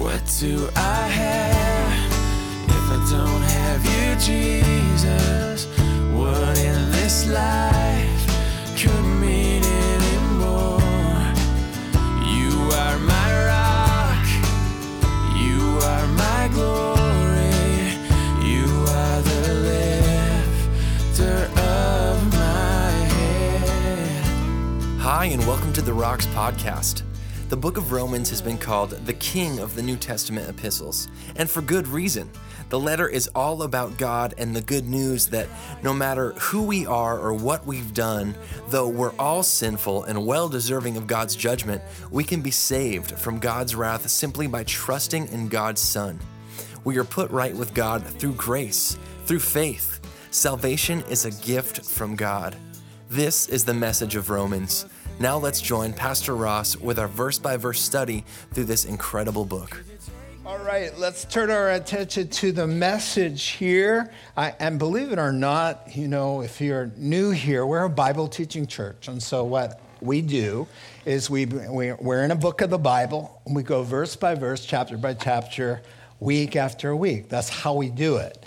What do I have if I don't have you, Jesus? What in this life could mean anymore? You are my rock, you are my glory, you are the lifter of my head. Hi, and welcome to the Rocks Podcast. The book of Romans has been called the king of the New Testament epistles, and for good reason. The letter is all about God and the good news that no matter who we are or what we've done, though we're all sinful and well deserving of God's judgment, we can be saved from God's wrath simply by trusting in God's Son. We are put right with God through grace, through faith. Salvation is a gift from God. This is the message of Romans. Now let's join Pastor Ross with our verse by verse study through this incredible book. All right, let's turn our attention to the message here. I, and believe it or not, you know, if you're new here, we're a Bible teaching church. And so what we do is we, we, we're in a book of the Bible, and we go verse by verse, chapter by chapter, week after week. That's how we do it.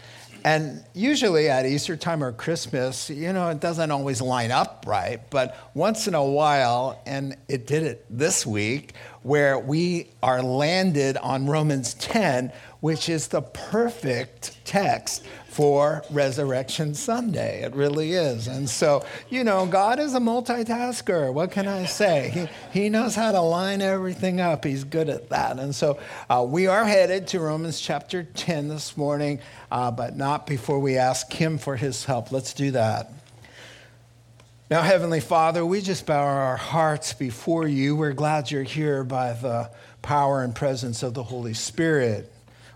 And usually at Easter time or Christmas, you know, it doesn't always line up right, but once in a while, and it did it this week, where we are landed on Romans 10, which is the perfect text for Resurrection Sunday. It really is. And so, you know, God is a multitasker. What can I say? He, he knows how to line everything up. He's good at that. And so uh, we are headed to Romans chapter 10 this morning, uh, but not before we ask Him for His help. Let's do that. Now, Heavenly Father, we just bow our hearts before you. We're glad you're here by the power and presence of the Holy Spirit.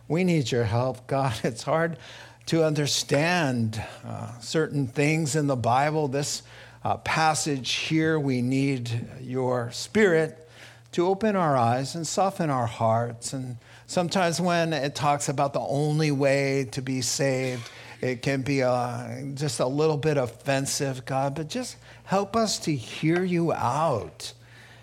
We need your help, God. It's hard to understand uh, certain things in the Bible. This uh, passage here, we need your Spirit to open our eyes and soften our hearts. And sometimes when it talks about the only way to be saved, it can be uh, just a little bit offensive, God, but just help us to hear you out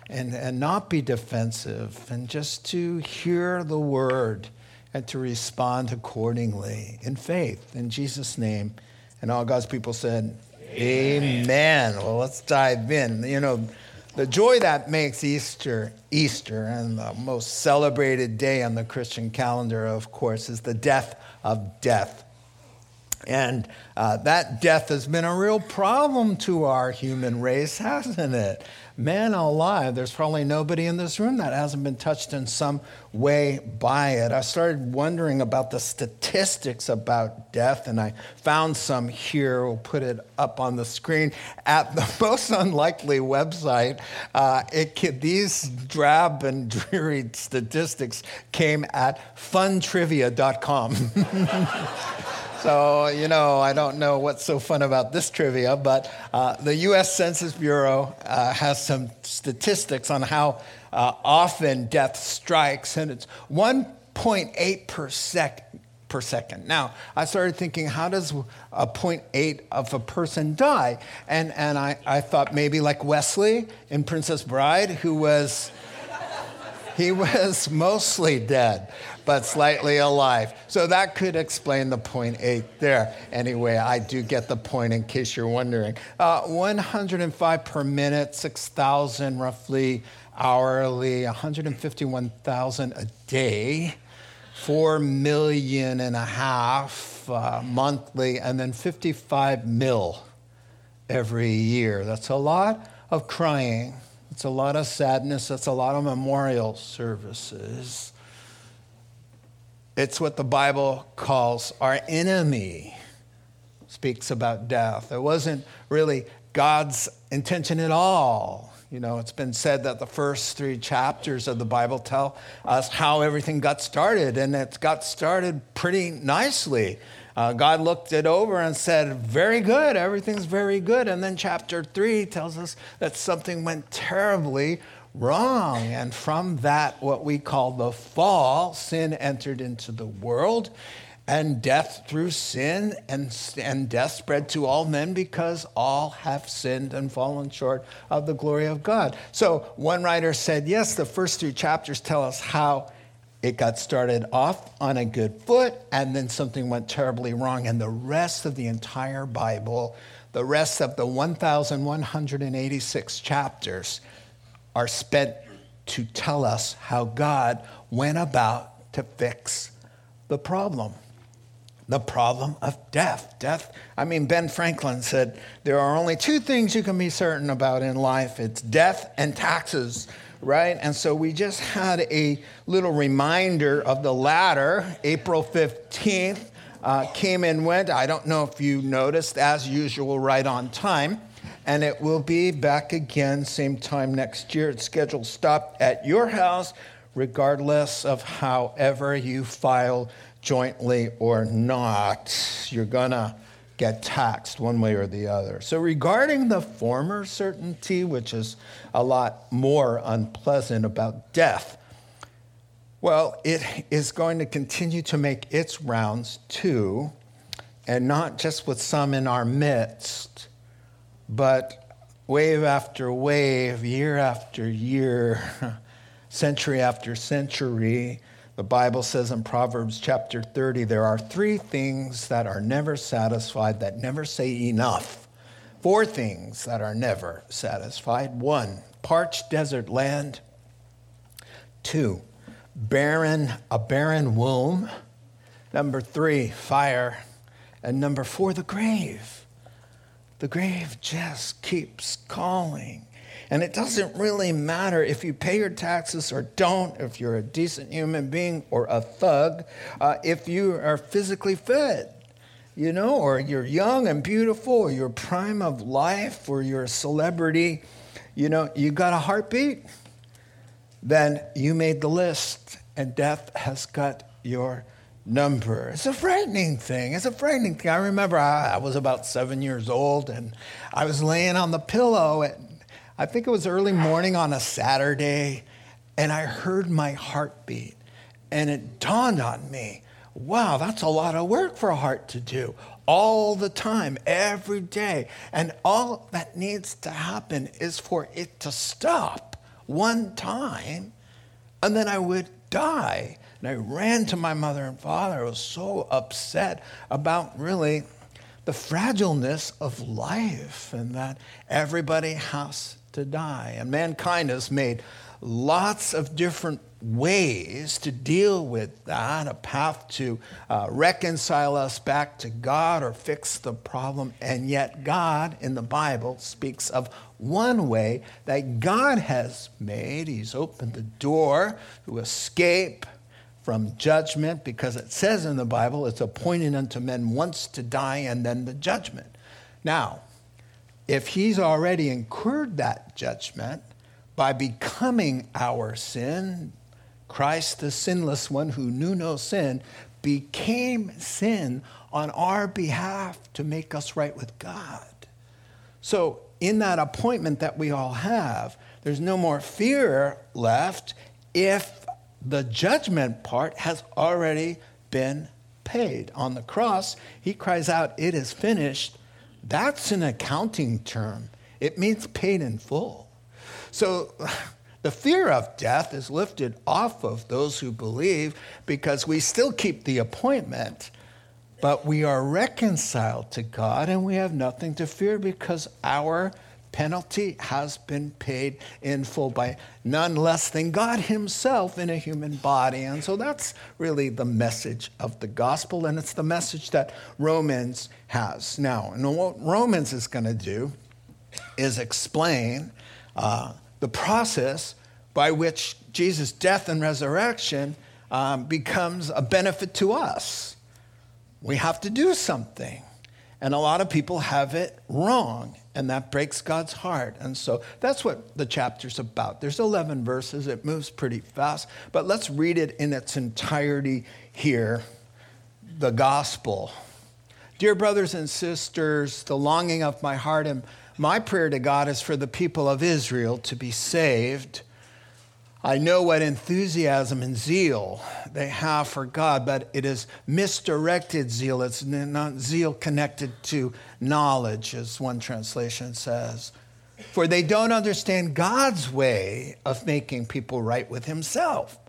and, and not be defensive and just to hear the word and to respond accordingly in faith. In Jesus' name. And all God's people said, Amen. Amen. Well, let's dive in. You know, the joy that makes Easter Easter and the most celebrated day on the Christian calendar, of course, is the death of death. And uh, that death has been a real problem to our human race, hasn't it? Man alive, there's probably nobody in this room that hasn't been touched in some way by it. I started wondering about the statistics about death, and I found some here. We'll put it up on the screen. At the most unlikely website, uh, it, these drab and dreary statistics came at funtrivia.com. So, you know, I don't know what's so fun about this trivia, but uh, the US Census Bureau uh, has some statistics on how uh, often death strikes, and it's 1.8 per second. Per second. Now, I started thinking, how does a 0.8 of a person die? And, and I, I thought maybe like Westley in Princess Bride, who was, he was mostly dead but slightly alive. So that could explain the 0.8 there. Anyway, I do get the point in case you're wondering. Uh, 105 per minute, 6,000 roughly hourly, 151,000 a day, 4 million and a half uh, monthly, and then 55 mil every year. That's a lot of crying. It's a lot of sadness. That's a lot of memorial services. It's what the Bible calls our enemy, speaks about death. It wasn't really God's intention at all. You know, it's been said that the first three chapters of the Bible tell us how everything got started, and it got started pretty nicely. Uh, God looked it over and said, Very good, everything's very good. And then chapter three tells us that something went terribly wrong. And from that, what we call the fall, sin entered into the world, and death through sin, and, and death spread to all men because all have sinned and fallen short of the glory of God. So one writer said, yes, the first three chapters tell us how it got started off on a good foot, and then something went terribly wrong. And the rest of the entire Bible, the rest of the 1,186 chapters, are spent to tell us how God went about to fix the problem. The problem of death. Death, I mean, Ben Franklin said there are only two things you can be certain about in life it's death and taxes right? And so we just had a little reminder of the latter, April 15th. Uh, came and went. I don't know if you noticed, as usual, right on time. And it will be back again, same time next year. It's scheduled stop at your house, regardless of however you file jointly or not. You're to get taxed one way or the other. So, regarding the former certainty, which is a lot more unpleasant about death, well, it is going to continue to make its rounds too, and not just with some in our midst, but wave after wave, year after year, century after century the Bible says in Proverbs chapter 30 there are three things that are never satisfied, that never say enough. Four things that are never satisfied. One, parched desert land. Two, barren, a barren womb. Number three, fire. And number four, the grave. The grave just keeps calling. And it doesn't really matter if you pay your taxes or don't, if you're a decent human being or a thug, uh, if you are physically fit, you know, or you're young and beautiful, or you're prime of life, or you're a celebrity, you know, you got a heartbeat, then you made the list and death has got your number. It's a frightening thing. It's a frightening thing. I remember I, I was about seven years old and I was laying on the pillow and I think it was early morning on a Saturday, and I heard my heartbeat. And it dawned on me wow, that's a lot of work for a heart to do all the time, every day. And all that needs to happen is for it to stop one time, and then I would die. And I ran to my mother and father. I was so upset about really the fragileness of life and that everybody has to die. And mankind has made lots of different ways to deal with that, a path to uh, reconcile us back to God or fix the problem. And yet, God in the Bible speaks of one way that God has made. He's opened the door to escape from judgment because it says in the Bible it's appointed unto men once to die and then the judgment. Now, if he's already incurred that judgment by becoming our sin, Christ, the sinless one who knew no sin, became sin on our behalf to make us right with God. So, in that appointment that we all have, there's no more fear left if the judgment part has already been paid. On the cross, he cries out, It is finished that's an accounting term. It means paid in full. So the fear of death is lifted off of those who believe because we still keep the appointment, but we are reconciled to God and we have nothing to fear because our penalty has been paid in full by none less than God Himself in a human body. And so that's really the message of the gospel, and it's the message that Romans has. Now, and what Romans is going to do is explain uh, the process by which Jesus' death and resurrection um, becomes a benefit to us. We have to do something. And a lot of people have it wrong and that breaks God's heart. And so that's what the chapter's about. There's 11 verses, it moves pretty fast, but let's read it in its entirety here the gospel. Dear brothers and sisters, the longing of my heart and my prayer to God is for the people of Israel to be saved. I know what enthusiasm and zeal they have for God, but it is misdirected zeal. It's not zeal connected to knowledge, as one translation says. For they don't understand God's way of making people right with Himself.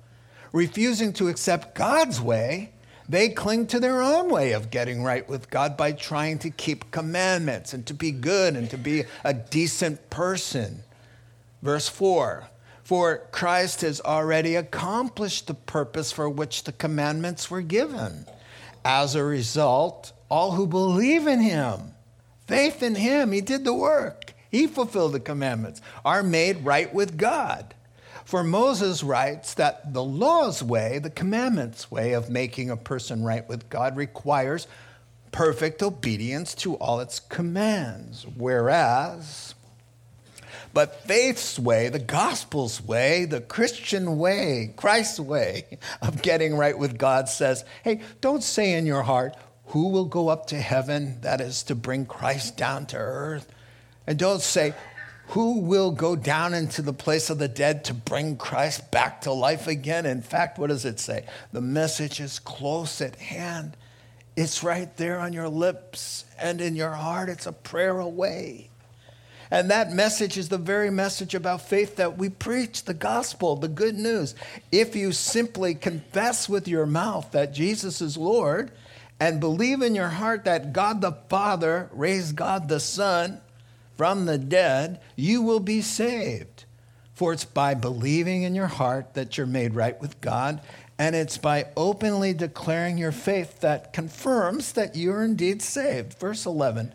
refusing to accept God's way, they cling to their own way of getting right with God by trying to keep commandments and to be good and to be a decent person. Verse 4 For Christ has already accomplished the purpose for which the commandments were given. As a result, all who believe in him, faith in him, he did the work, he fulfilled the commandments, are made right with God. For Moses writes that the law's way, the commandments' way of making a person right with God, requires perfect obedience to all its commands. Whereas, but faith's way, the gospel's way, the Christian way, Christ's way of getting right with God says, hey, don't say in your heart, who will go up to heaven? That is to bring Christ down to earth. And don't say, who will go down into the place of the dead to bring Christ back to life again? In fact, what does it say? The message is close at hand. It's right there on your lips and in your heart. It's a prayer away. And that message is the very message about faith that we preach the gospel, the good news. If you simply confess with your mouth that Jesus is Lord and believe in your heart that God the Father raised God the Son from the dead, you will be saved. For it's by believing in your heart that you're made right with God, and it's by openly declaring your faith that confirms that you're indeed saved. Verse 11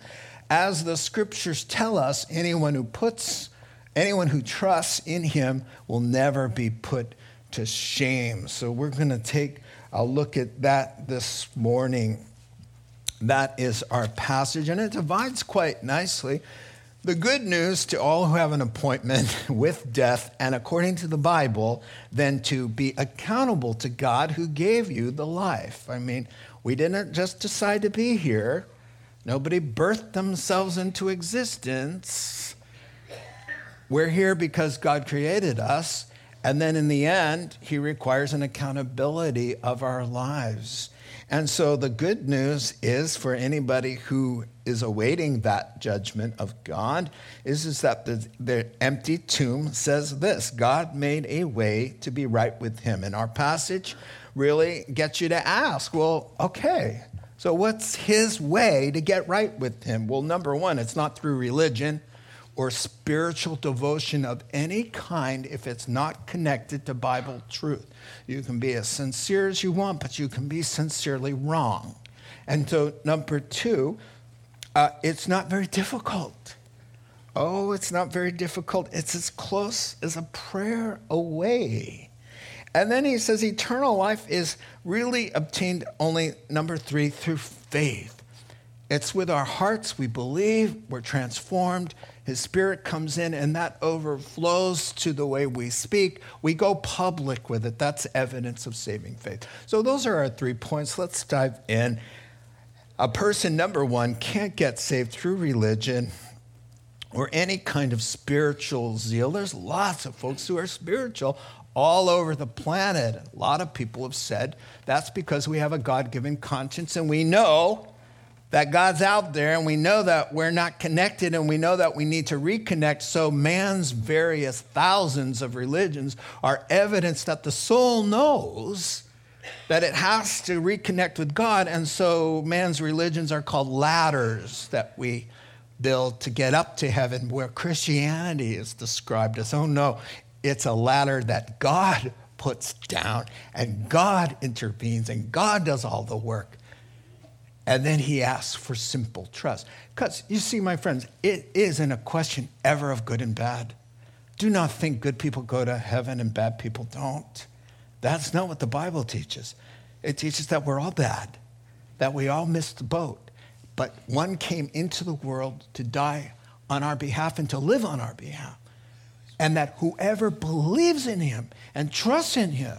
As the scriptures tell us, anyone who puts, anyone who trusts in him will never be put to shame. So we're going to take a look at that this morning. That is our passage, and it divides quite nicely the good news to all who have an appointment with death and according to the Bible, then to be accountable to God who gave you the life. I mean, we didn't just decide to be here, nobody birthed themselves into existence. We're here because God created us, and then in the end, He requires an accountability of our lives. And so the good news is for anybody who is awaiting that judgment of God is, is that the, the empty tomb says this God made a way to be right with him. And our passage really gets you to ask, well, okay, so what's his way to get right with him? Well, number one, it's not through religion or spiritual devotion of any kind if it's not connected to Bible truth. You can be as sincere as you want, but you can be sincerely wrong. And so, number two, uh, it's not very difficult. Oh, it's not very difficult. It's as close as a prayer away. And then he says eternal life is really obtained only, number three, through faith. It's with our hearts we believe, we're transformed, His Spirit comes in, and that overflows to the way we speak. We go public with it. That's evidence of saving faith. So, those are our three points. Let's dive in. A person, number one, can't get saved through religion or any kind of spiritual zeal. There's lots of folks who are spiritual all over the planet. A lot of people have said that's because we have a God given conscience and we know that God's out there and we know that we're not connected and we know that we need to reconnect. So, man's various thousands of religions are evidence that the soul knows that it has to reconnect with God. And so, man's religions are called ladders that we build to get up to heaven, where Christianity is described as oh no, it's a ladder that God puts down and God intervenes and God does all the work. And then he asks for simple trust. Because you see, my friends, it isn't a question ever of good and bad. Do not think good people go to heaven and bad people don't. That's not what the Bible teaches. It teaches that we're all bad, that we all missed the boat. But one came into the world to die on our behalf and to live on our behalf. And that whoever believes in him and trusts in him,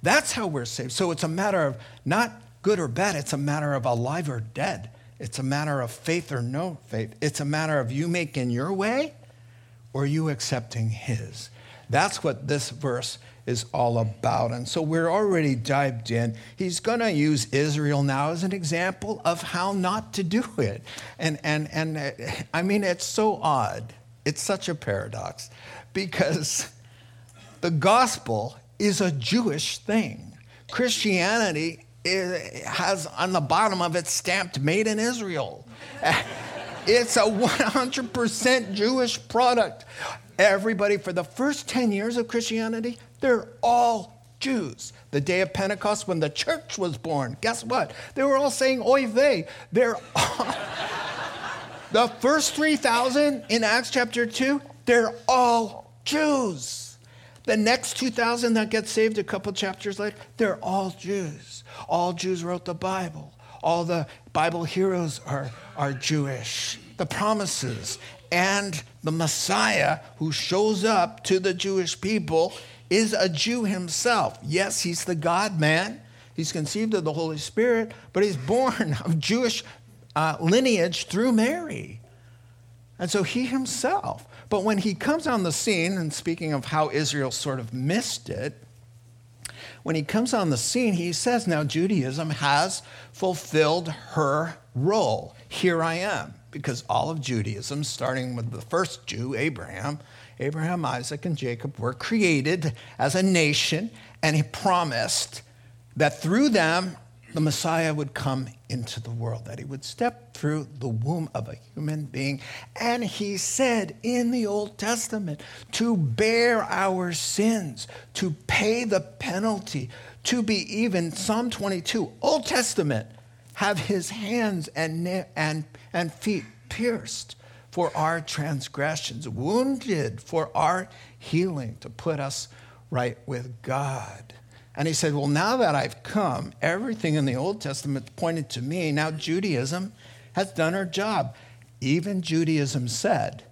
that's how we're saved. So it's a matter of not good or bad. It's a matter of alive or dead. It's a matter of faith or no faith. It's a matter of you making your way or you accepting his. That's what this verse is all about. And so we're already dived in. He's going to use Israel now as an example of how not to do it. And, and, and uh, I mean, it's so odd. It's such a paradox because the gospel is a Jewish thing. Christianity is, has on the bottom of it stamped made in Israel. It's a 100% Jewish product. Everybody, for the first 10 years of Christianity, they're all Jews. The day of Pentecost, when the church was born, guess what? They were all saying oy vey. They're all, the first 3,000 in Acts chapter 2, they're all Jews. The next 2,000 that get saved a couple chapters later, they're all Jews. All Jews wrote the Bible. All the Bible heroes are, are Jewish. The promises and the Messiah who shows up to the Jewish people is a Jew himself. Yes, he's the God man. He's conceived of the Holy Spirit, but he's born of Jewish uh, lineage through Mary. And so he himself. But when he comes on the scene, and speaking of how Israel sort of missed it, when he comes on the scene, he says, Now Judaism has fulfilled her role. Here I am. Because all of Judaism, starting with the first Jew, Abraham, Abraham, Isaac, and Jacob, were created as a nation, and he promised that through them, the Messiah would come into the world, that he would step through the womb of a human being. And he said in the Old Testament to bear our sins, to pay the penalty, to be even, Psalm 22, Old Testament, have his hands and, and, and feet pierced for our transgressions, wounded for our healing, to put us right with God. And he said, Well, now that I've come, everything in the Old Testament pointed to me. Now Judaism has done her job. Even Judaism said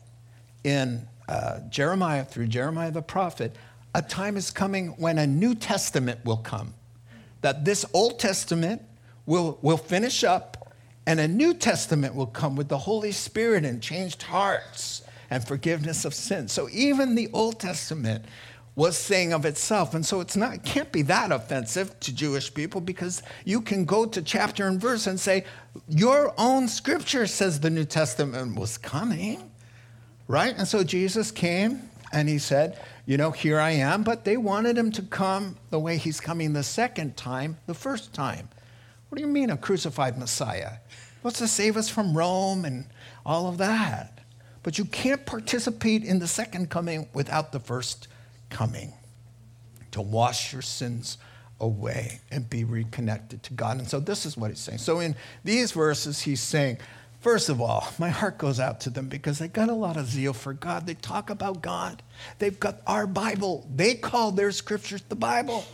in uh, Jeremiah, through Jeremiah the prophet, a time is coming when a New Testament will come. That this Old Testament will, will finish up and a New Testament will come with the Holy Spirit and changed hearts and forgiveness of sins. So even the Old Testament was saying of itself. And so it's not, it can't be that offensive to Jewish people because you can go to chapter and verse and say, Your own scripture says the New Testament was coming, right? And so Jesus came and he said, You know, here I am. But they wanted him to come the way he's coming the second time, the first time. What do you mean, a crucified Messiah? What's to save us from Rome and all of that? But you can't participate in the second coming without the first coming to wash your sins away and be reconnected to God. And so this is what he's saying. So in these verses, he's saying, first of all, my heart goes out to them because they got a lot of zeal for God. They talk about God. They've got our Bible. They call their scriptures the Bible.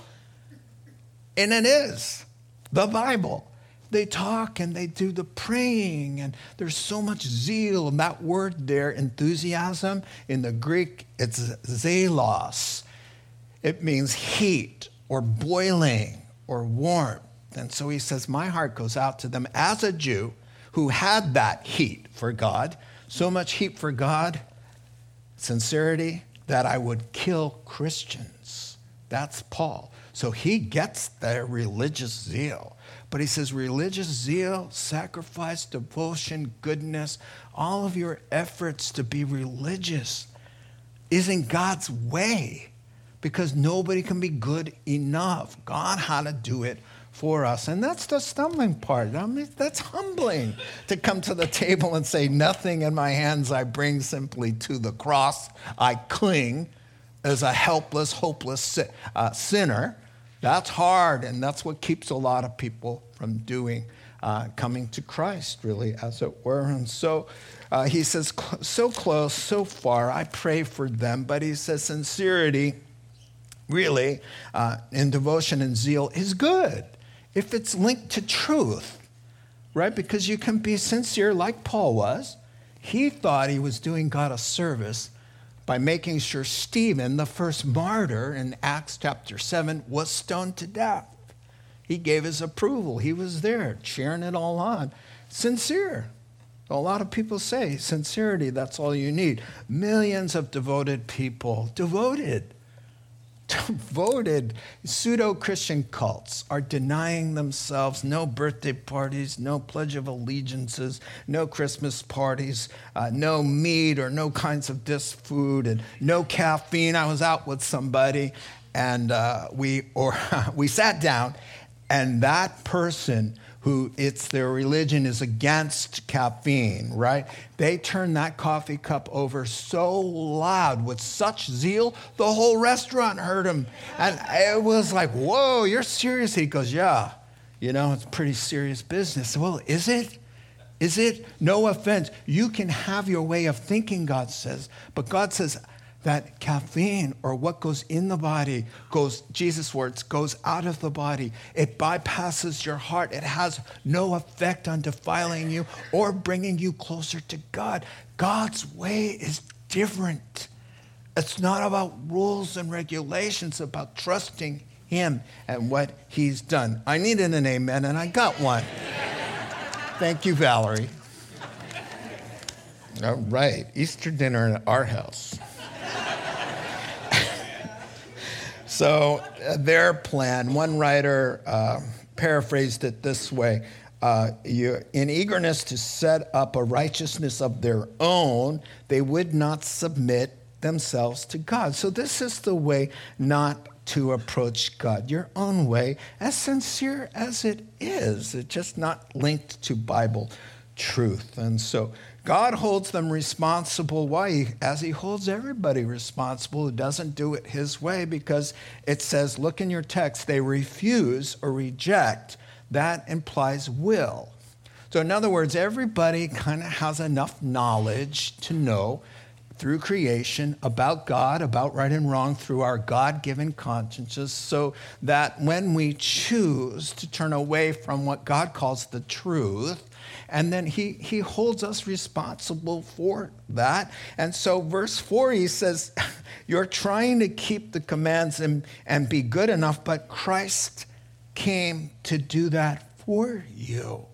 And it is the Bible. They talk and they do the praying, and there's so much zeal. And that word there, enthusiasm, in the Greek, it's zelos. It means heat or boiling or warmth. And so he says, My heart goes out to them as a Jew who had that heat for God, so much heat for God, sincerity, that I would kill Christians. That's Paul. So he gets their religious zeal. But he says religious zeal, sacrifice, devotion, goodness, all of your efforts to be religious isn't God's way because nobody can be good enough. God had to do it for us. And that's the stumbling part. I mean, that's humbling to come to the table and say, Nothing in my hands I bring, simply to the cross I cling as a helpless, hopeless uh, sinner. That's hard, and that's what keeps a lot of people from doing, uh, coming to Christ, really, as it were. And so uh, he says, so close, so far, I pray for them. But he says, sincerity, really, uh, in devotion and zeal is good if it's linked to truth, right? Because you can be sincere like Paul was. He thought he was doing God a service by making sure Stephen, the first martyr in Acts chapter 7, was stoned to death. He gave his approval. He was there, cheering it all on. Sincere. A lot of people say sincerity, that's all you need. Millions of devoted people, devoted devoted pseudo Christian cults are denying themselves no birthday parties, no Pledge of Allegiances, no Christmas parties, uh, no meat or no kinds of this food, and no caffeine. I was out with somebody and uh, we, or we sat down, and that person who it's their religion is against caffeine, right? They turned that coffee cup over so loud with such zeal, the whole restaurant heard him. And it was like, whoa, you're serious? He goes, yeah. You know, it's pretty serious business. Well, is it? Is it? No offense. You can have your way of thinking, God says. But God says, that caffeine or what goes in the body goes, Jesus' words, goes out of the body. It bypasses your heart. It has no effect on defiling you or bringing you closer to God. God's way is different. It's not about rules and regulations, about trusting Him and what He's done. I needed an amen, and I got one. Thank you, Valerie. All right, Easter dinner at our house. So, uh, their plan, one writer uh, paraphrased it this way uh, you, In eagerness to set up a righteousness of their own, they would not submit themselves to God. So, this is the way not to approach God, your own way, as sincere as it is. It's just not linked to Bible truth. And so, God holds them responsible. Why? As He holds everybody responsible who doesn't do it His way, because it says, look in your text, they refuse or reject. That implies will. So, in other words, everybody kind of has enough knowledge to know through creation about God, about right and wrong, through our God given consciences, so that when we choose to turn away from what God calls the truth, and then he, he holds us responsible for that. And so, verse 4, he says, You're trying to keep the commands and, and be good enough, but Christ came to do that for you.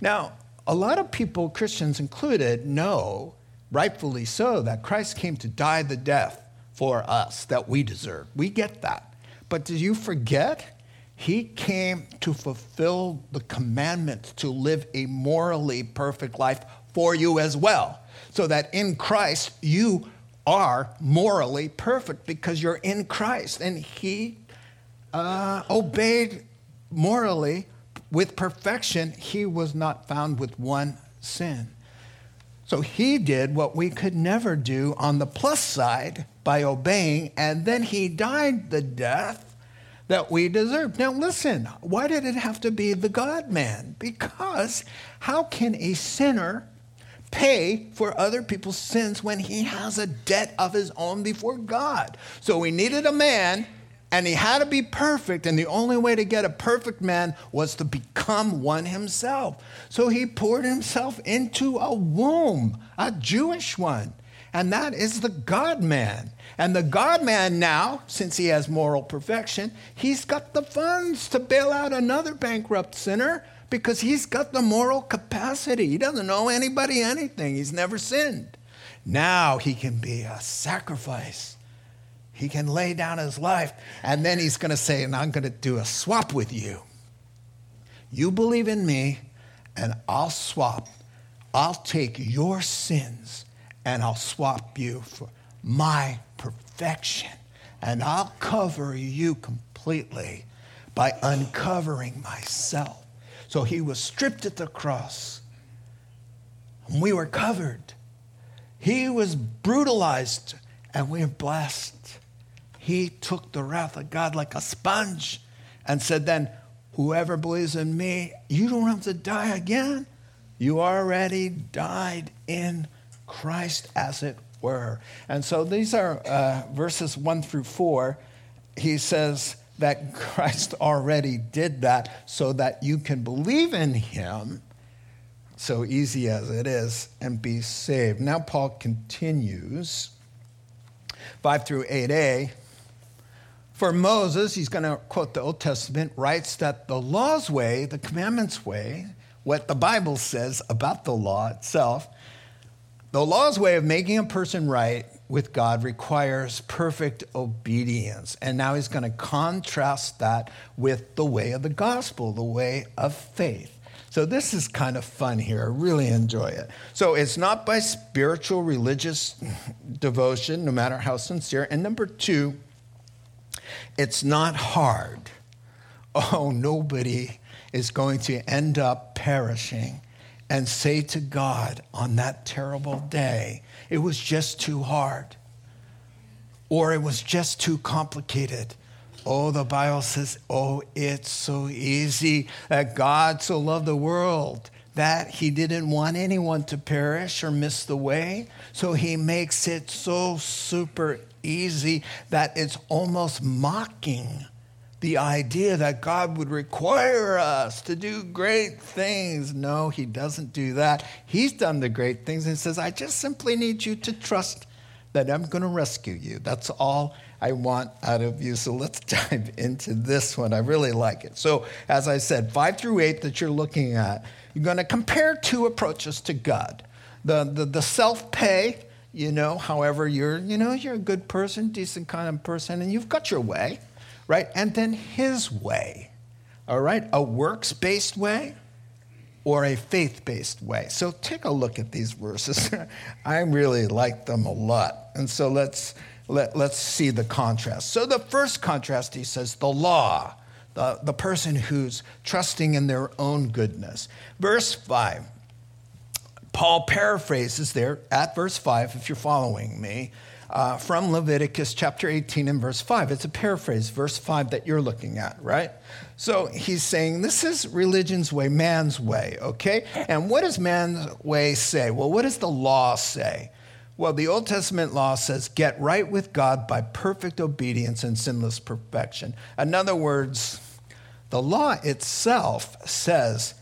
Now, a lot of people, Christians included, know, rightfully so, that Christ came to die the death for us that we deserve. We get that. But do you forget? He came to fulfill the commandment to live a morally perfect life for you as well, so that in Christ you are morally perfect because you're in Christ. And He uh, obeyed morally with perfection. He was not found with one sin. So he did what we could never do on the plus side by obeying, and then he died the death that we deserve. Now, listen, why did it have to be the God man? Because how can a sinner pay for other people's sins when he has a debt of his own before God? So we needed a man. And he had to be perfect, and the only way to get a perfect man was to become one himself. So he poured himself into a womb, a Jewish one, and that is the God man. And the God man now, since he has moral perfection, he's got the funds to bail out another bankrupt sinner because he's got the moral capacity. He doesn't owe anybody anything, he's never sinned. Now he can be a sacrifice. He can lay down his life, and then he's going to say, And I'm going to do a swap with you. You believe in me, and I'll swap. I'll take your sins and I'll swap you for my perfection. And I'll cover you completely by uncovering myself. So he was stripped at the cross, and we were covered. He was brutalized, and we are blessed. He took the wrath of God like a sponge and said, Then, whoever believes in me, you don't have to die again. You already died in Christ, as it were. And so these are uh, verses one through four. He says that Christ already did that so that you can believe in him, so easy as it is, and be saved. Now, Paul continues, 5 through 8a. For Moses, he's going to quote the Old Testament, writes that the law's way, the commandments' way, what the Bible says about the law itself, the law's way of making a person right with God requires perfect obedience. And now he's going to contrast that with the way of the gospel, the way of faith. So this is kind of fun here. I really enjoy it. So it's not by spiritual religious devotion, no matter how sincere. And number two, It's not hard. Oh, nobody is going to end up perishing and say to God on that terrible day, it was just too hard or it was just too complicated. Oh, the Bible says, oh, it's so easy that God so loved the world that he didn't want anyone to perish or miss the way. So he makes it so super easy that it's almost mocking the idea that God would require us to do great things. No, he doesn't do that. He's done the great things and says, I just simply need you to trust that I'm going to rescue you. That's all I want out of you. So let's dive into this one. I really like it. So, as I said, five through eight that you're looking at, you're going to compare two approaches to God the, the, the self pay. You know, however, you're, you know, you're a good person, decent kind of person, and you've got your way, right? And then his way, all right? A works based way, or a faith based way. So take a look at these verses. I really like them a lot. And so let's, let, let's see the contrast. So the first contrast, he says, the law, the, the person who's trusting in their own goodness. Verse 5, Paul paraphrases there at verse 5, if you're following me, uh, from Leviticus chapter 18 and verse 5. It's a paraphrase, verse 5 that you're looking at, right? So he's saying this is religion's way, man's way, okay? And what does man's way say? Well, what does the law say? Well, the Old Testament law says, get right with God by perfect obedience and sinless perfection. In other words, the law itself says,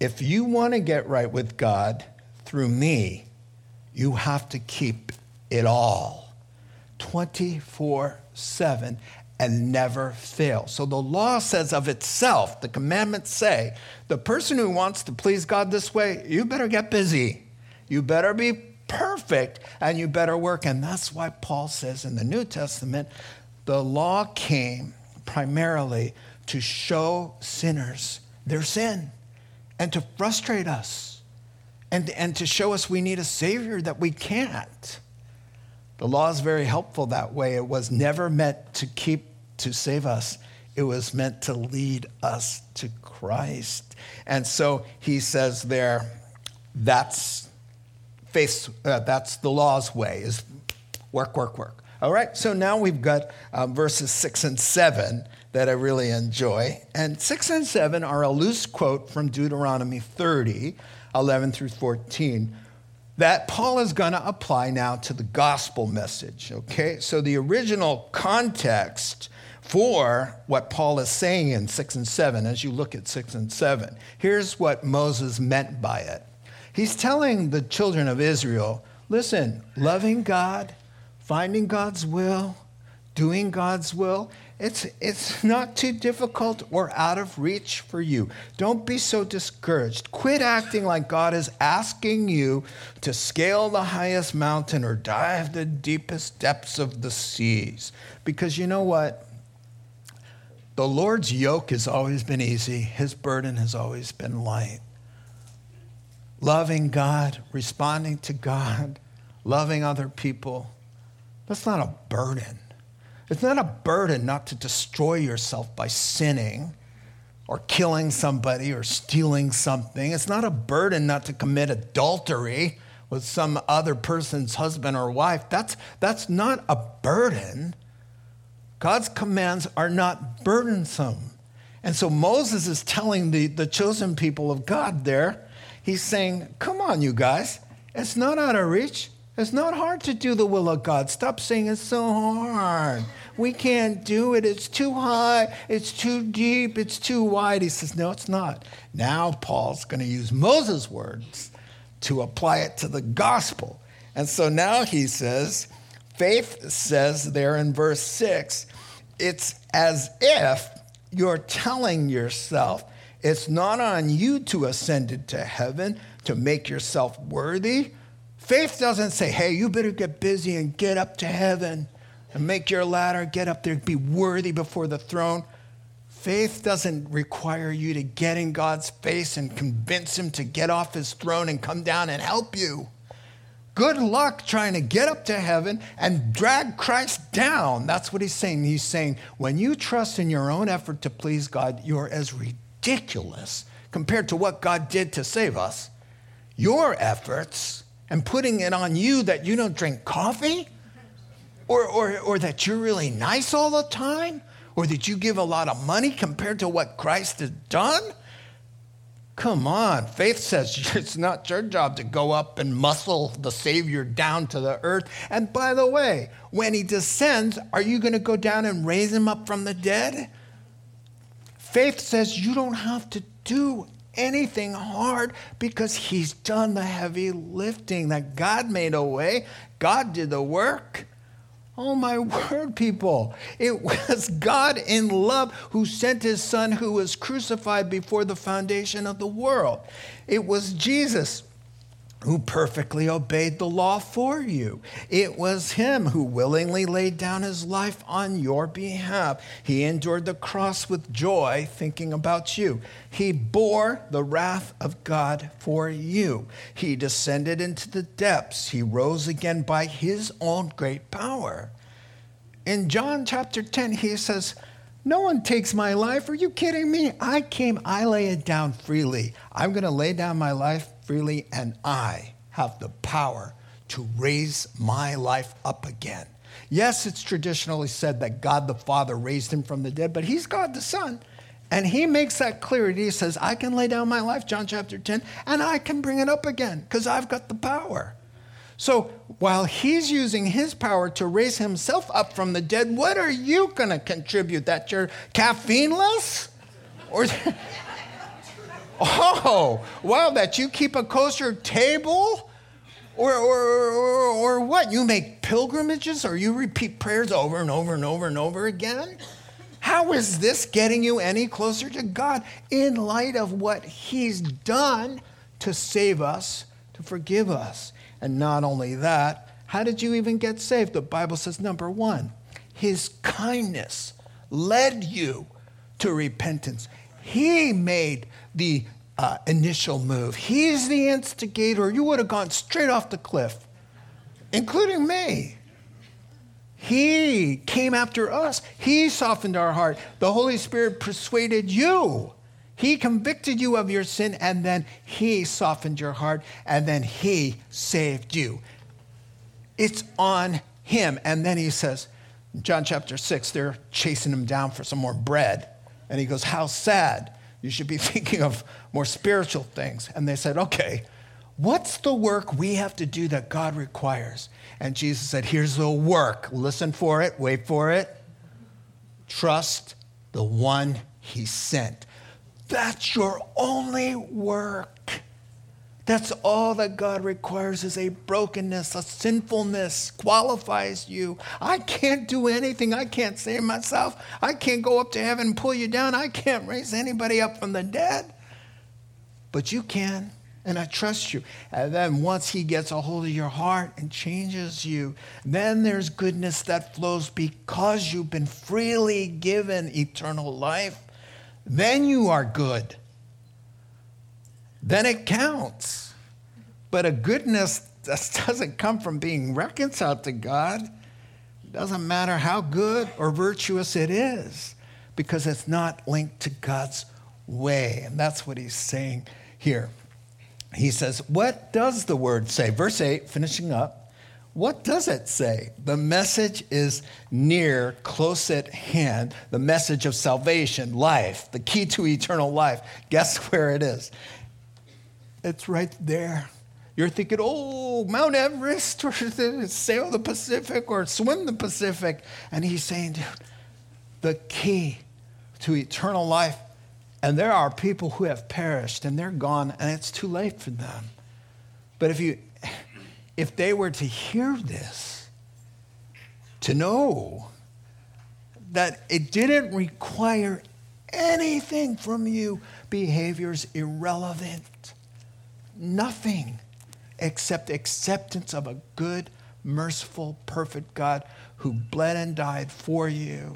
if you want to get right with God through me, you have to keep it all. 24 7 and never fail. So the law says of itself, the commandments say, the person who wants to please God this way, you better get busy. You better be perfect and you better work. And that's why Paul says in the New Testament, the law came primarily to show sinners their sin and to frustrate us and, and to show us we need a Savior that we can't. The law is very helpful that way. It was never meant to keep, to save us, it was meant to lead us to Christ. And so he says there, that's face, uh, that's the law's way, is work, work, work. All right, so now we've got um, verses six and seven that I really enjoy. And six and seven are a loose quote from Deuteronomy 30, 11 through 14 that Paul is going to apply now to the gospel message, okay? So the original context for what Paul is saying in 6 and 7, as you look at 6 and 7, here's what Moses meant by it. He's telling the children of Israel listen, loving God, finding God's will, doing God's will, it's, it's not too difficult or out of reach for you. Don't be so discouraged. Quit acting like God is asking you to scale the highest mountain or dive the deepest depths of the seas. Because you know what? The Lord's yoke has always been easy, His burden has always been light. Loving God, responding to God, loving other people, that's not a burden. It's not a burden not to destroy yourself by sinning or killing somebody or stealing something. It's not a burden not to commit adultery with some other person's husband or wife. That's, that's not a burden. God's commands are not burdensome. And so Moses is telling the, the chosen people of God there, he's saying, Come on, you guys, it's not out of reach. It's not hard to do the will of God. Stop saying it's so hard. We can't do it. It's too high. It's too deep. It's too wide. He says, No, it's not. Now, Paul's going to use Moses' words to apply it to the gospel. And so now he says, faith says there in verse 6, it's as if you're telling yourself, it's not on you to ascend into heaven to make yourself worthy Faith doesn't say, hey, you better get busy and get up to heaven and make your ladder, get up there, be worthy before the throne. Faith doesn't require you to get in God's face and convince him to get off his throne and come down and help you. Good luck trying to get up to heaven and drag Christ down. That's what he's saying. He's saying, when you trust in your own effort to please God, you're as ridiculous compared to what God did to save us. Your efforts and putting it on you that you don't drink coffee or, or, or that you're really nice all the time or that you give a lot of money compared to what Christ has done Come on. Faith says it's not your job to go up and muscle the Savior down to the earth. And by the way, when he descends, are you going to go down and raise him up from the dead? Faith says you don't have to do anything hard because he's done the heavy lifting, that God made a way, God did the work. Oh, my word, people. It was God in love who sent his son who was crucified before the foundation of the world. It was Jesus who perfectly obeyed the law for you. It was him who willingly laid down his life on your behalf. He endured the cross with joy, thinking about you. He bore the wrath of God for you. He descended into the depths. He rose again by his own great power. In John chapter 10, he says, no one takes my life. Are you kidding me? I came, I lay it down freely. I'm going to lay down my life freely, and I have the power to raise my life up again. Yes, it's traditionally said that God the Father raised him from the dead, but he's God the Son. And he makes that clear. He says, I can lay down my life, John chapter 10, and I can bring it up again because I've got the power. So while he's using his power to raise himself up from the dead, what are you going to contribute? That you're caffeineless? Or oh, wow, that you keep a kosher table? Or, or, or, or what? You make pilgrimages or you repeat prayers over and over and over and over again? How is this getting you any closer to God in light of what He's done to save us, to forgive us? And not only that, how did you even get saved? The Bible says, number one, his kindness led you to repentance. He made the uh, initial move. He's the instigator. You would have gone straight off the cliff, including me. He came after us. He softened our heart. The Holy Spirit persuaded you he convicted you of your sin and then He softened your heart and then He saved you. It's on Him. And then He says, John chapter 6, they're chasing Him down for some more bread. And He goes, How sad. You should be thinking of more spiritual things. And they said, Okay, what's the work we have to do that God requires? And Jesus said, Here's the work. Listen for it, wait for it. Trust the one He sent. That's your only work. That's all that God requires is a brokenness, a sinfulness qualifies you. I can't do anything. I can't save myself. I can't go up to heaven and pull you down. I can't raise anybody up from the dead. But you can, and I trust you. And then once He gets a hold of your heart and changes you, then there's goodness that flows because you've been freely given eternal life then you are good. Then it counts. But a goodness that doesn't come from being reconciled to God. Doesn't matter how good or virtuous it is, because it's not linked to God's way. And that's what he's saying here. He says, What does the word say? Verse 8, finishing up. What does it say? The message is near, close at hand. The message of salvation, life, the key to eternal life. Guess where it is? It's right there. You're thinking, oh, Mount Everest, or sail the Pacific, or swim the Pacific. And he's saying, dude, the key to eternal life. And there are people who have perished and they're gone, and it's too late for them. But if you if they were to hear this, to know that it didn't require anything from you, behaviors irrelevant, nothing except acceptance of a good, merciful, perfect God who bled and died for you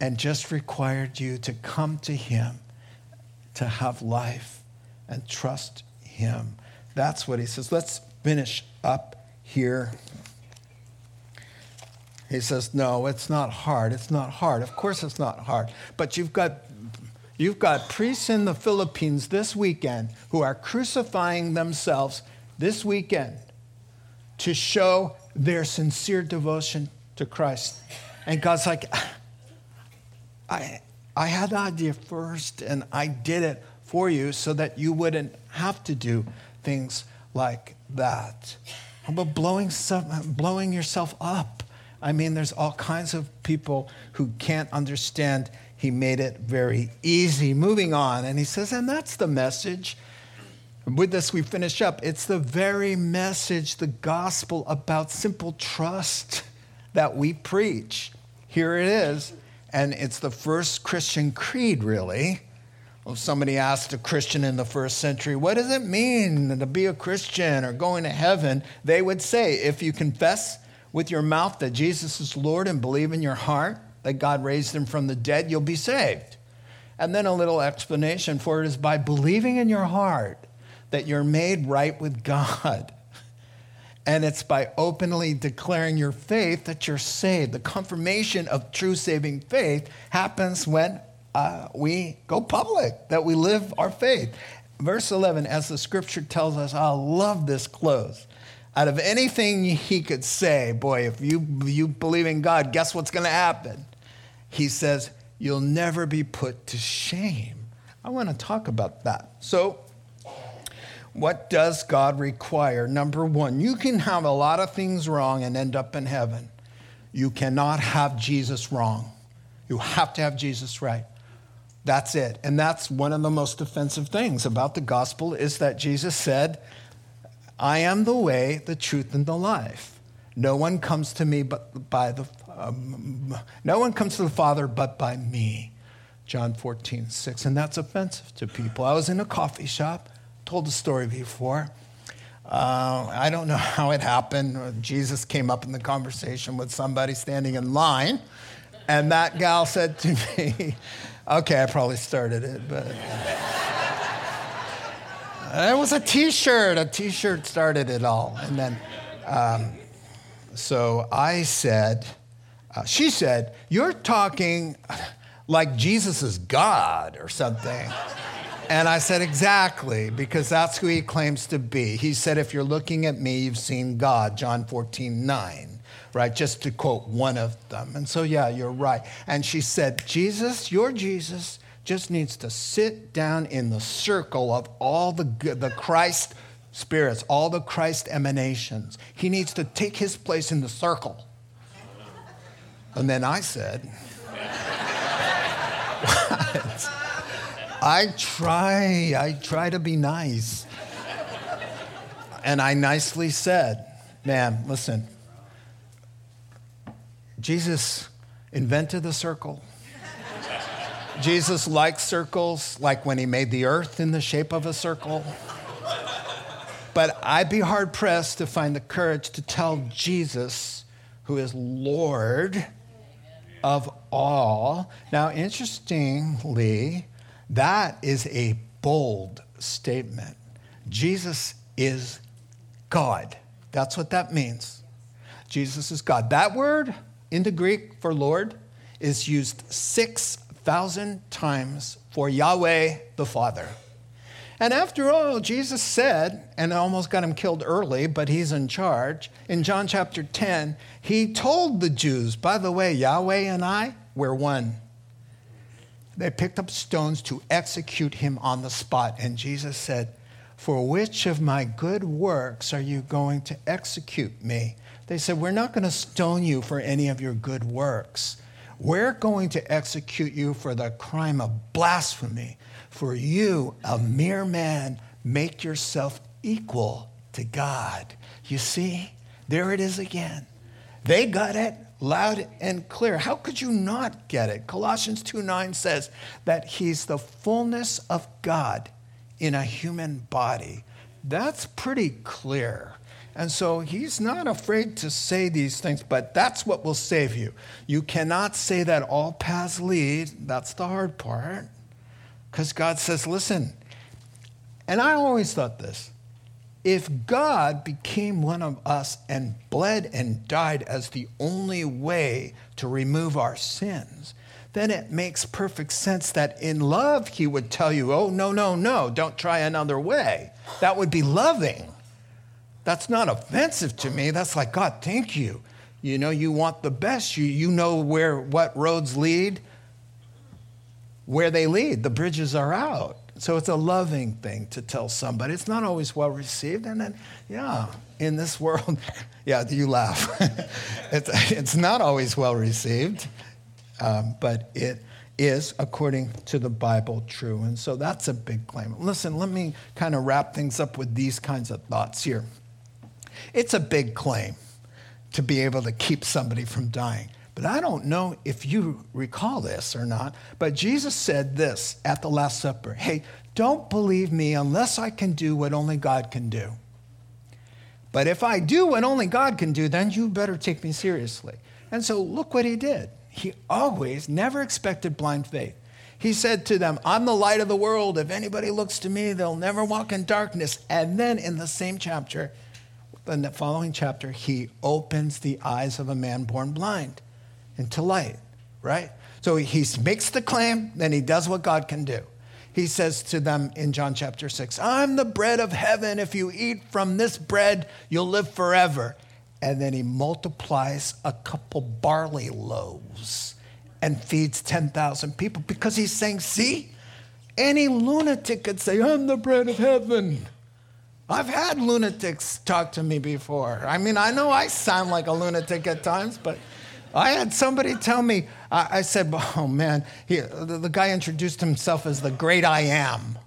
and just required you to come to Him to have life and trust Him. That's what he says. Let's finish up here. He says, No, it's not hard. It's not hard. Of course, it's not hard. But you've got, you've got priests in the Philippines this weekend who are crucifying themselves this weekend to show their sincere devotion to Christ. And God's like, I, I had the idea first and I did it for you so that you wouldn't have to do things like that. How about blowing, some, blowing yourself up? I mean, there's all kinds of people who can't understand. He made it very easy. Moving on, and he says, and that's the message. With this, we finish up. It's the very message, the gospel about simple trust that we preach. Here it is, and it's the first Christian creed, really. Well, somebody asked a Christian in the first century, What does it mean to be a Christian or going to heaven? They would say, If you confess with your mouth that Jesus is Lord and believe in your heart that God raised him from the dead, you'll be saved. And then a little explanation for it is by believing in your heart that you're made right with God. And it's by openly declaring your faith that you're saved. The confirmation of true saving faith happens when uh, we go public, that we live our faith. Verse 11, as the scripture tells us, I love this close. Out of anything he could say, boy, if you, you believe in God, guess what's going to happen? He says, You'll never be put to shame. I want to talk about that. So, what does God require? Number one, you can have a lot of things wrong and end up in heaven. You cannot have Jesus wrong. You have to have Jesus right. That's it. And that's one of the most offensive things about the gospel is that Jesus said, I am the way, the truth, and the life. No one comes to me but by the um, no one comes to the Father but by me. John 14, 6. And that's offensive to people. I was in a coffee shop, told the story before. Uh, I don't know how it happened. Jesus came up in the conversation with somebody standing in line, and that gal said to me, Okay, I probably started it, but. it was a t shirt. A t shirt started it all. And then, um, so I said, uh, she said, You're talking like Jesus is God or something. And I said, Exactly, because that's who he claims to be. He said, If you're looking at me, you've seen God, John 14, 9 right? Just to quote one of them. And so, yeah, you're right. And she said, Jesus, your Jesus, just needs to sit down in the circle of all the, the Christ spirits, all the Christ emanations. He needs to take his place in the circle. And then I said, I try, I try to be nice. And I nicely said, Ma'am, listen, Jesus invented the circle. Jesus likes circles, like when he made the earth in the shape of a circle. But I'd be hard pressed to find the courage to tell Jesus, who is Lord of all. Now, interestingly, that is a bold statement. Jesus is God. That's what that means. Jesus is God. That word in the Greek for Lord is used 6,000 times for Yahweh the Father. And after all, Jesus said, and almost got him killed early, but he's in charge. In John chapter 10, he told the Jews, by the way, Yahweh and I, we're one. They picked up stones to execute him on the spot. And Jesus said, For which of my good works are you going to execute me? They said, We're not going to stone you for any of your good works. We're going to execute you for the crime of blasphemy. For you, a mere man, make yourself equal to God. You see, there it is again. They got it loud and clear. How could you not get it? Colossians 2 9 says that he's the fullness of God in a human body. That's pretty clear. And so he's not afraid to say these things, but that's what will save you. You cannot say that all paths lead. That's the hard part. Because God says, listen, and I always thought this If God became one of us and bled and died as the only way to remove our sins, then it makes perfect sense that in love he would tell you, oh, no, no, no, don't try another way. That would be loving. That's not offensive to me. That's like, God, thank you. You know, you want the best. You, you know where what roads lead, where they lead. The bridges are out. So it's a loving thing to tell somebody. It's not always well received. And then, yeah, in this world, yeah, you laugh. it's, it's not always well received, um, but it is, according to the Bible, true. And so that's a big claim. Listen, let me kind of wrap things up with these kinds of thoughts here. It's a big claim to be able to keep somebody from dying. But I don't know if you recall this or not, but Jesus said this at the Last Supper Hey, don't believe me unless I can do what only God can do. But if I do what only God can do, then you better take me seriously. And so look what he did. He always never expected blind faith. He said to them, I'm the light of the world. If anybody looks to me, they'll never walk in darkness. And then in the same chapter, in the following chapter, he opens the eyes of a man born blind into light, right? So he makes the claim, then he does what God can do. He says to them in John chapter 6, I'm the bread of heaven. If you eat from this bread, you'll live forever. And then he multiplies a couple barley loaves and feeds 10,000 people because he's saying, See, any lunatic could say, I'm the bread of heaven. I've had lunatics talk to me before. I mean, I know I sound like a lunatic at times, but I had somebody tell me, I, I said, oh man, he, the, the guy introduced himself as the great I am.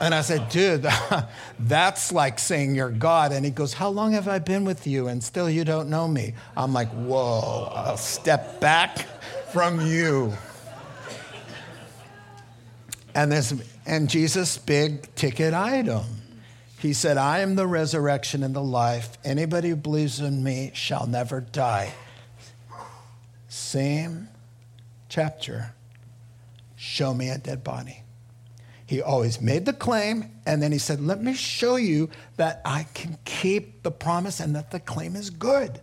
And I said, dude, that's like saying you're God. And he goes, How long have I been with you and still you don't know me? I'm like, Whoa, I'll step back from you. And this, and Jesus' big ticket item. He said, I am the resurrection and the life. Anybody who believes in me shall never die. Same chapter. Show me a dead body. He always made the claim, and then he said, Let me show you that I can keep the promise and that the claim is good.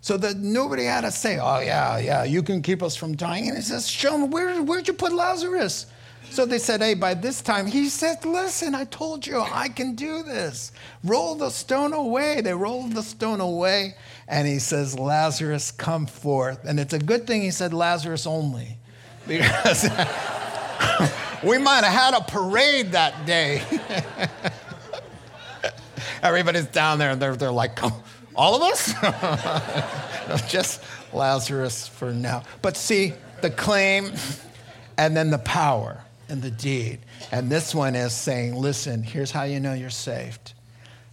So that nobody had to say, Oh, yeah, yeah, you can keep us from dying. And he says, Show me, where, where'd you put Lazarus? So they said, Hey, by this time, he said, Listen, I told you I can do this. Roll the stone away. They rolled the stone away, and he says, Lazarus, come forth. And it's a good thing he said Lazarus only, because we might have had a parade that day. Everybody's down there, and they're, they're like, All of us? just Lazarus for now. But see, the claim and then the power and the deed. And this one is saying, listen, here's how you know you're saved.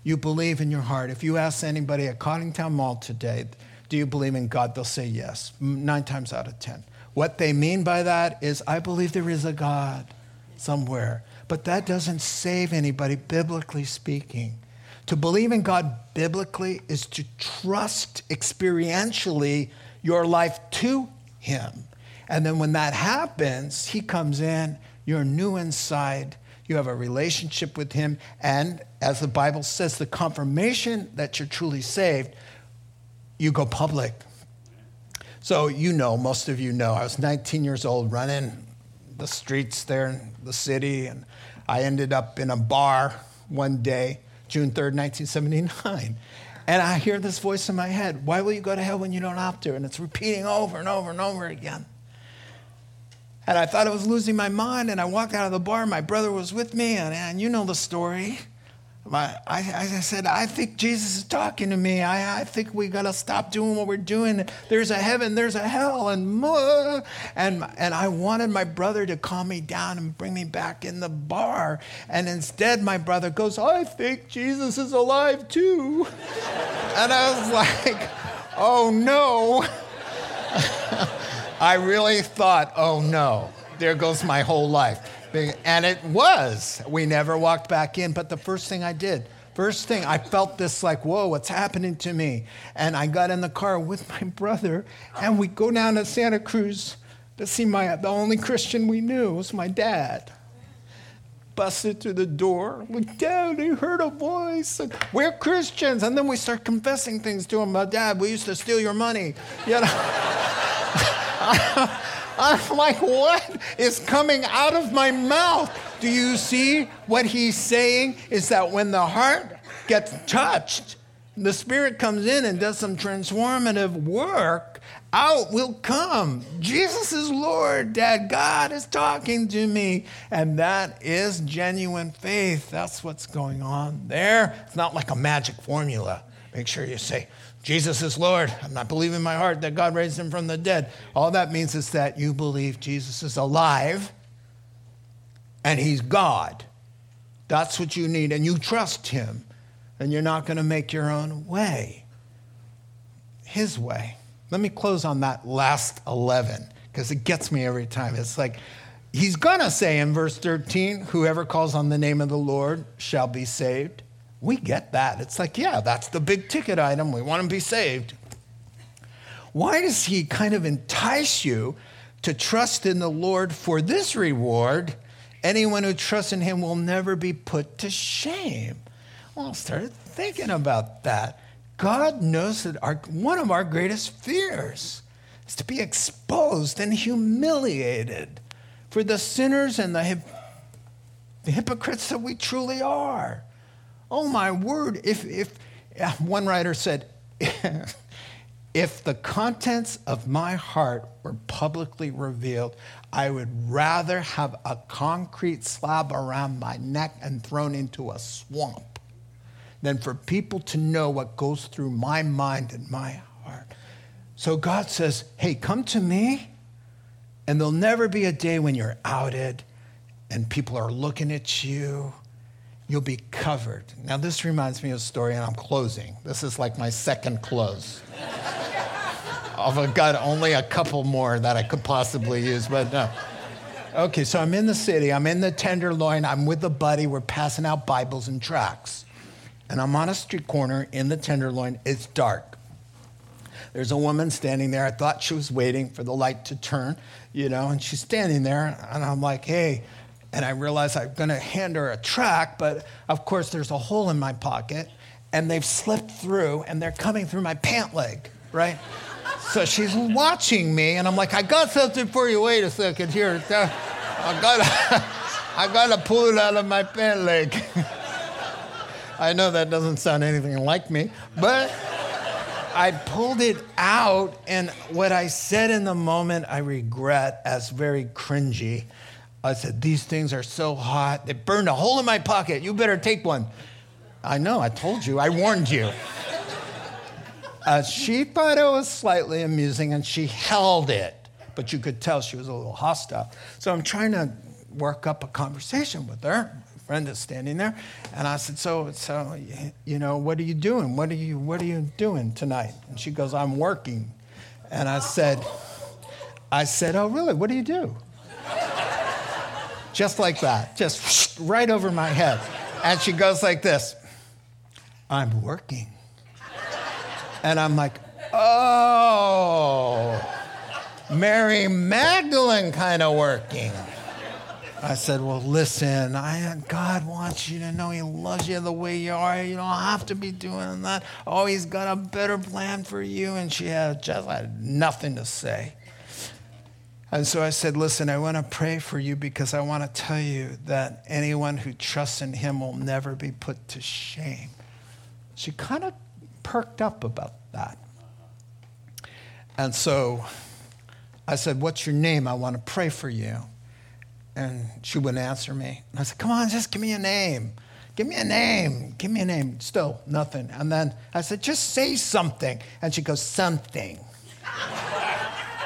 You believe in your heart. If you ask anybody at Coddingtown Mall today, do you believe in God? They'll say yes, nine times out of 10. What they mean by that is, I believe there is a God somewhere. But that doesn't save anybody, biblically speaking. To believe in God biblically is to trust experientially your life to Him. And then when that happens, He comes in you're new inside. You have a relationship with Him. And as the Bible says, the confirmation that you're truly saved, you go public. So, you know, most of you know, I was 19 years old running the streets there in the city, and I ended up in a bar one day, June 3rd, 1979. And I hear this voice in my head Why will you go to hell when you don't have to? And it's repeating over and over and over again. And I thought I was losing my mind. And I walked out of the bar. My brother was with me. And, and you know the story. My, I, I, said, I think Jesus is talking to me. I, I think we got to stop doing what we're doing. There's a heaven, there's a hell. And, and, and I wanted my brother to calm me down and bring me back in the bar. And instead, my brother goes, I think Jesus is alive too. and I was like, oh no. I really thought, oh no, there goes my whole life. And it was. We never walked back in. But the first thing I did, first thing, I felt this like, whoa, what's happening to me? And I got in the car with my brother, and we go down to Santa Cruz to see my, the only Christian we knew was my dad. busted through the door. Like, Dad, I heard a voice. And we're Christians. And then we start confessing things to him. My dad, we used to steal your money. You know? I'm like, what is coming out of my mouth? Do you see what he's saying? Is that when the heart gets touched, the Spirit comes in and does some transformative work, out will come. Jesus is Lord, Dad. God is talking to me. And that is genuine faith. That's what's going on there. It's not like a magic formula. Make sure you say, Jesus is Lord. I'm not believing in my heart that God raised him from the dead. All that means is that you believe Jesus is alive and he's God. That's what you need. And you trust him. And you're not going to make your own way, his way. Let me close on that last 11 because it gets me every time. It's like, he's going to say in verse 13, whoever calls on the name of the Lord shall be saved. We get that. It's like, yeah, that's the big ticket item. We want to be saved. Why does he kind of entice you to trust in the Lord for this reward? Anyone who trusts in him will never be put to shame. Well, I started thinking about that. God knows that our, one of our greatest fears is to be exposed and humiliated for the sinners and the, hip, the hypocrites that we truly are. Oh my word, if, if one writer said, if the contents of my heart were publicly revealed, I would rather have a concrete slab around my neck and thrown into a swamp than for people to know what goes through my mind and my heart. So God says, hey, come to me, and there'll never be a day when you're outed and people are looking at you. You'll be covered. Now, this reminds me of a story, and I'm closing. This is like my second close. I've got only a couple more that I could possibly use, but no. Okay, so I'm in the city. I'm in the Tenderloin. I'm with a buddy. We're passing out Bibles and tracts and I'm on a street corner in the Tenderloin. It's dark. There's a woman standing there. I thought she was waiting for the light to turn, you know, and she's standing there, and I'm like, hey, and I realize I'm going to hand her a tract, but of course there's a hole in my pocket, and they've slipped through, and they're coming through my pant leg, right? so she's watching me, and I'm like, I got something for you. Wait a second here. Uh, I gotta, I gotta pull it out of my pant leg. I know that doesn't sound anything like me, but I pulled it out, and what I said in the moment, I regret as very cringy. I said, These things are so hot, they burned a hole in my pocket. You better take one. I know, I told you, I warned you. Uh, she thought it was slightly amusing and she held it, but you could tell she was a little hostile. So I'm trying to work up a conversation with her. Brenda's standing there, and I said, "So, so, you know, what are you doing? What are you, what are you doing tonight?" And she goes, "I'm working." And I said, "I said, oh, really? What do you do?" Just like that, just right over my head. And she goes like this, "I'm working." And I'm like, "Oh." Mary Magdalene kind of working. I said, Well, listen, I, God wants you to know He loves you the way you are. You don't have to be doing that. Oh, He's got a better plan for you. And she had just had nothing to say. And so I said, Listen, I want to pray for you because I want to tell you that anyone who trusts in Him will never be put to shame. She kind of perked up about that. And so I said, What's your name? I want to pray for you. And she wouldn't answer me. And I said, Come on, just give me a name. Give me a name. Give me a name. Still, nothing. And then I said, Just say something. And she goes, Something.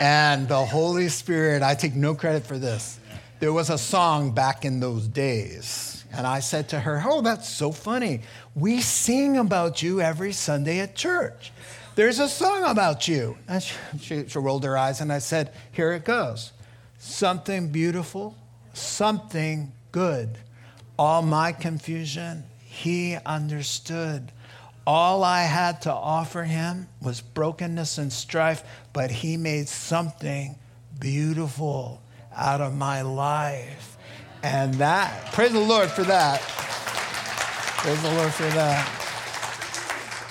and the Holy Spirit, I take no credit for this. There was a song back in those days. And I said to her, Oh, that's so funny. We sing about you every Sunday at church. There's a song about you. And she, she, she rolled her eyes, and I said, Here it goes. Something beautiful something good. All my confusion, he understood. All I had to offer him was brokenness and strife, but he made something beautiful out of my life. And that, praise the Lord for that. Praise the Lord for that.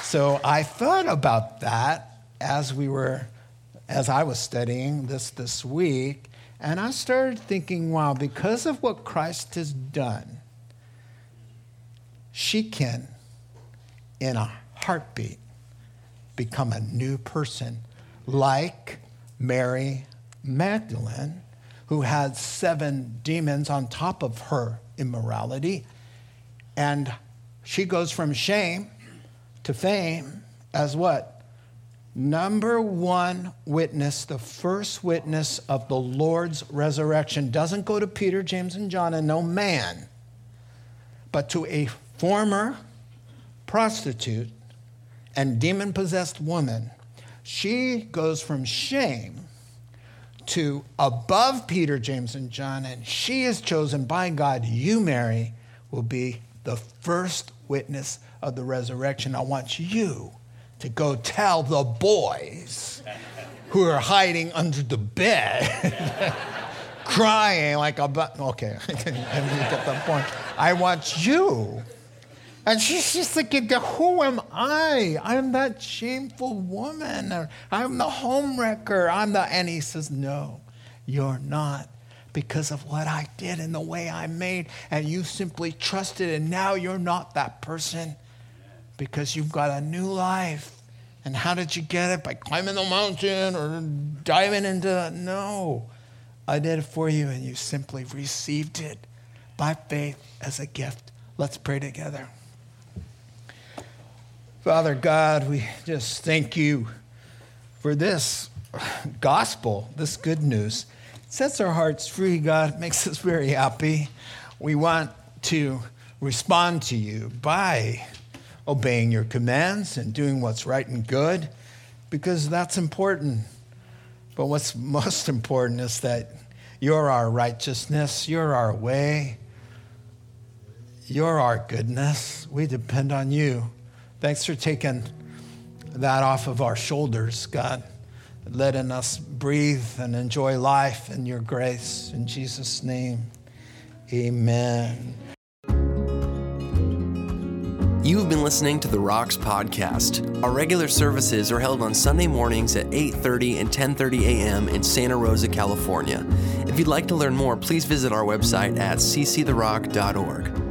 So I thought about that as we were, as I was studying this this week, and I started thinking, wow, because of what Christ has done, she can, in a heartbeat, become a new person, like Mary Magdalene, who had seven demons on top of her immorality. And she goes from shame to fame as what? Number one witness, the first witness of the Lord's resurrection, doesn't go to Peter, James, and John and no man, but to a former prostitute and demon possessed woman. She goes from shame to above Peter, James, and John, and she is chosen by God. You, Mary, will be the first witness of the resurrection. I want you to go tell the boys who are hiding under the bed, crying like a but. Okay, I get that point. I want you. And she's just thinking, who am I? I'm that shameful woman. I'm the homewrecker. I'm the. And he says, no, you're not because of what I did and the way I made. And you simply trusted, and now you're not that person because you've got a new life. And how did you get it? By climbing the mountain or diving into No. I did it for you, and you simply received it by faith as a gift. Let's pray together. Father God, we just thank you for this gospel, this good news. It sets our hearts free, God. Makes us very happy. We want to respond to you by obeying your commands and doing what's right and good because that's important. But what's most important is that you're our righteousness, you're our way, you're our goodness. We depend on you. Thanks for taking that off of our shoulders, God, letting us breathe and enjoy life in your grace. In Jesus' name, amen. You have been listening to the Rocks podcast. Our regular services are held on Sunday mornings at 8:30 and 10:30 a.m. in Santa Rosa, California. If you'd like to learn more, please visit our website at cctherock.org.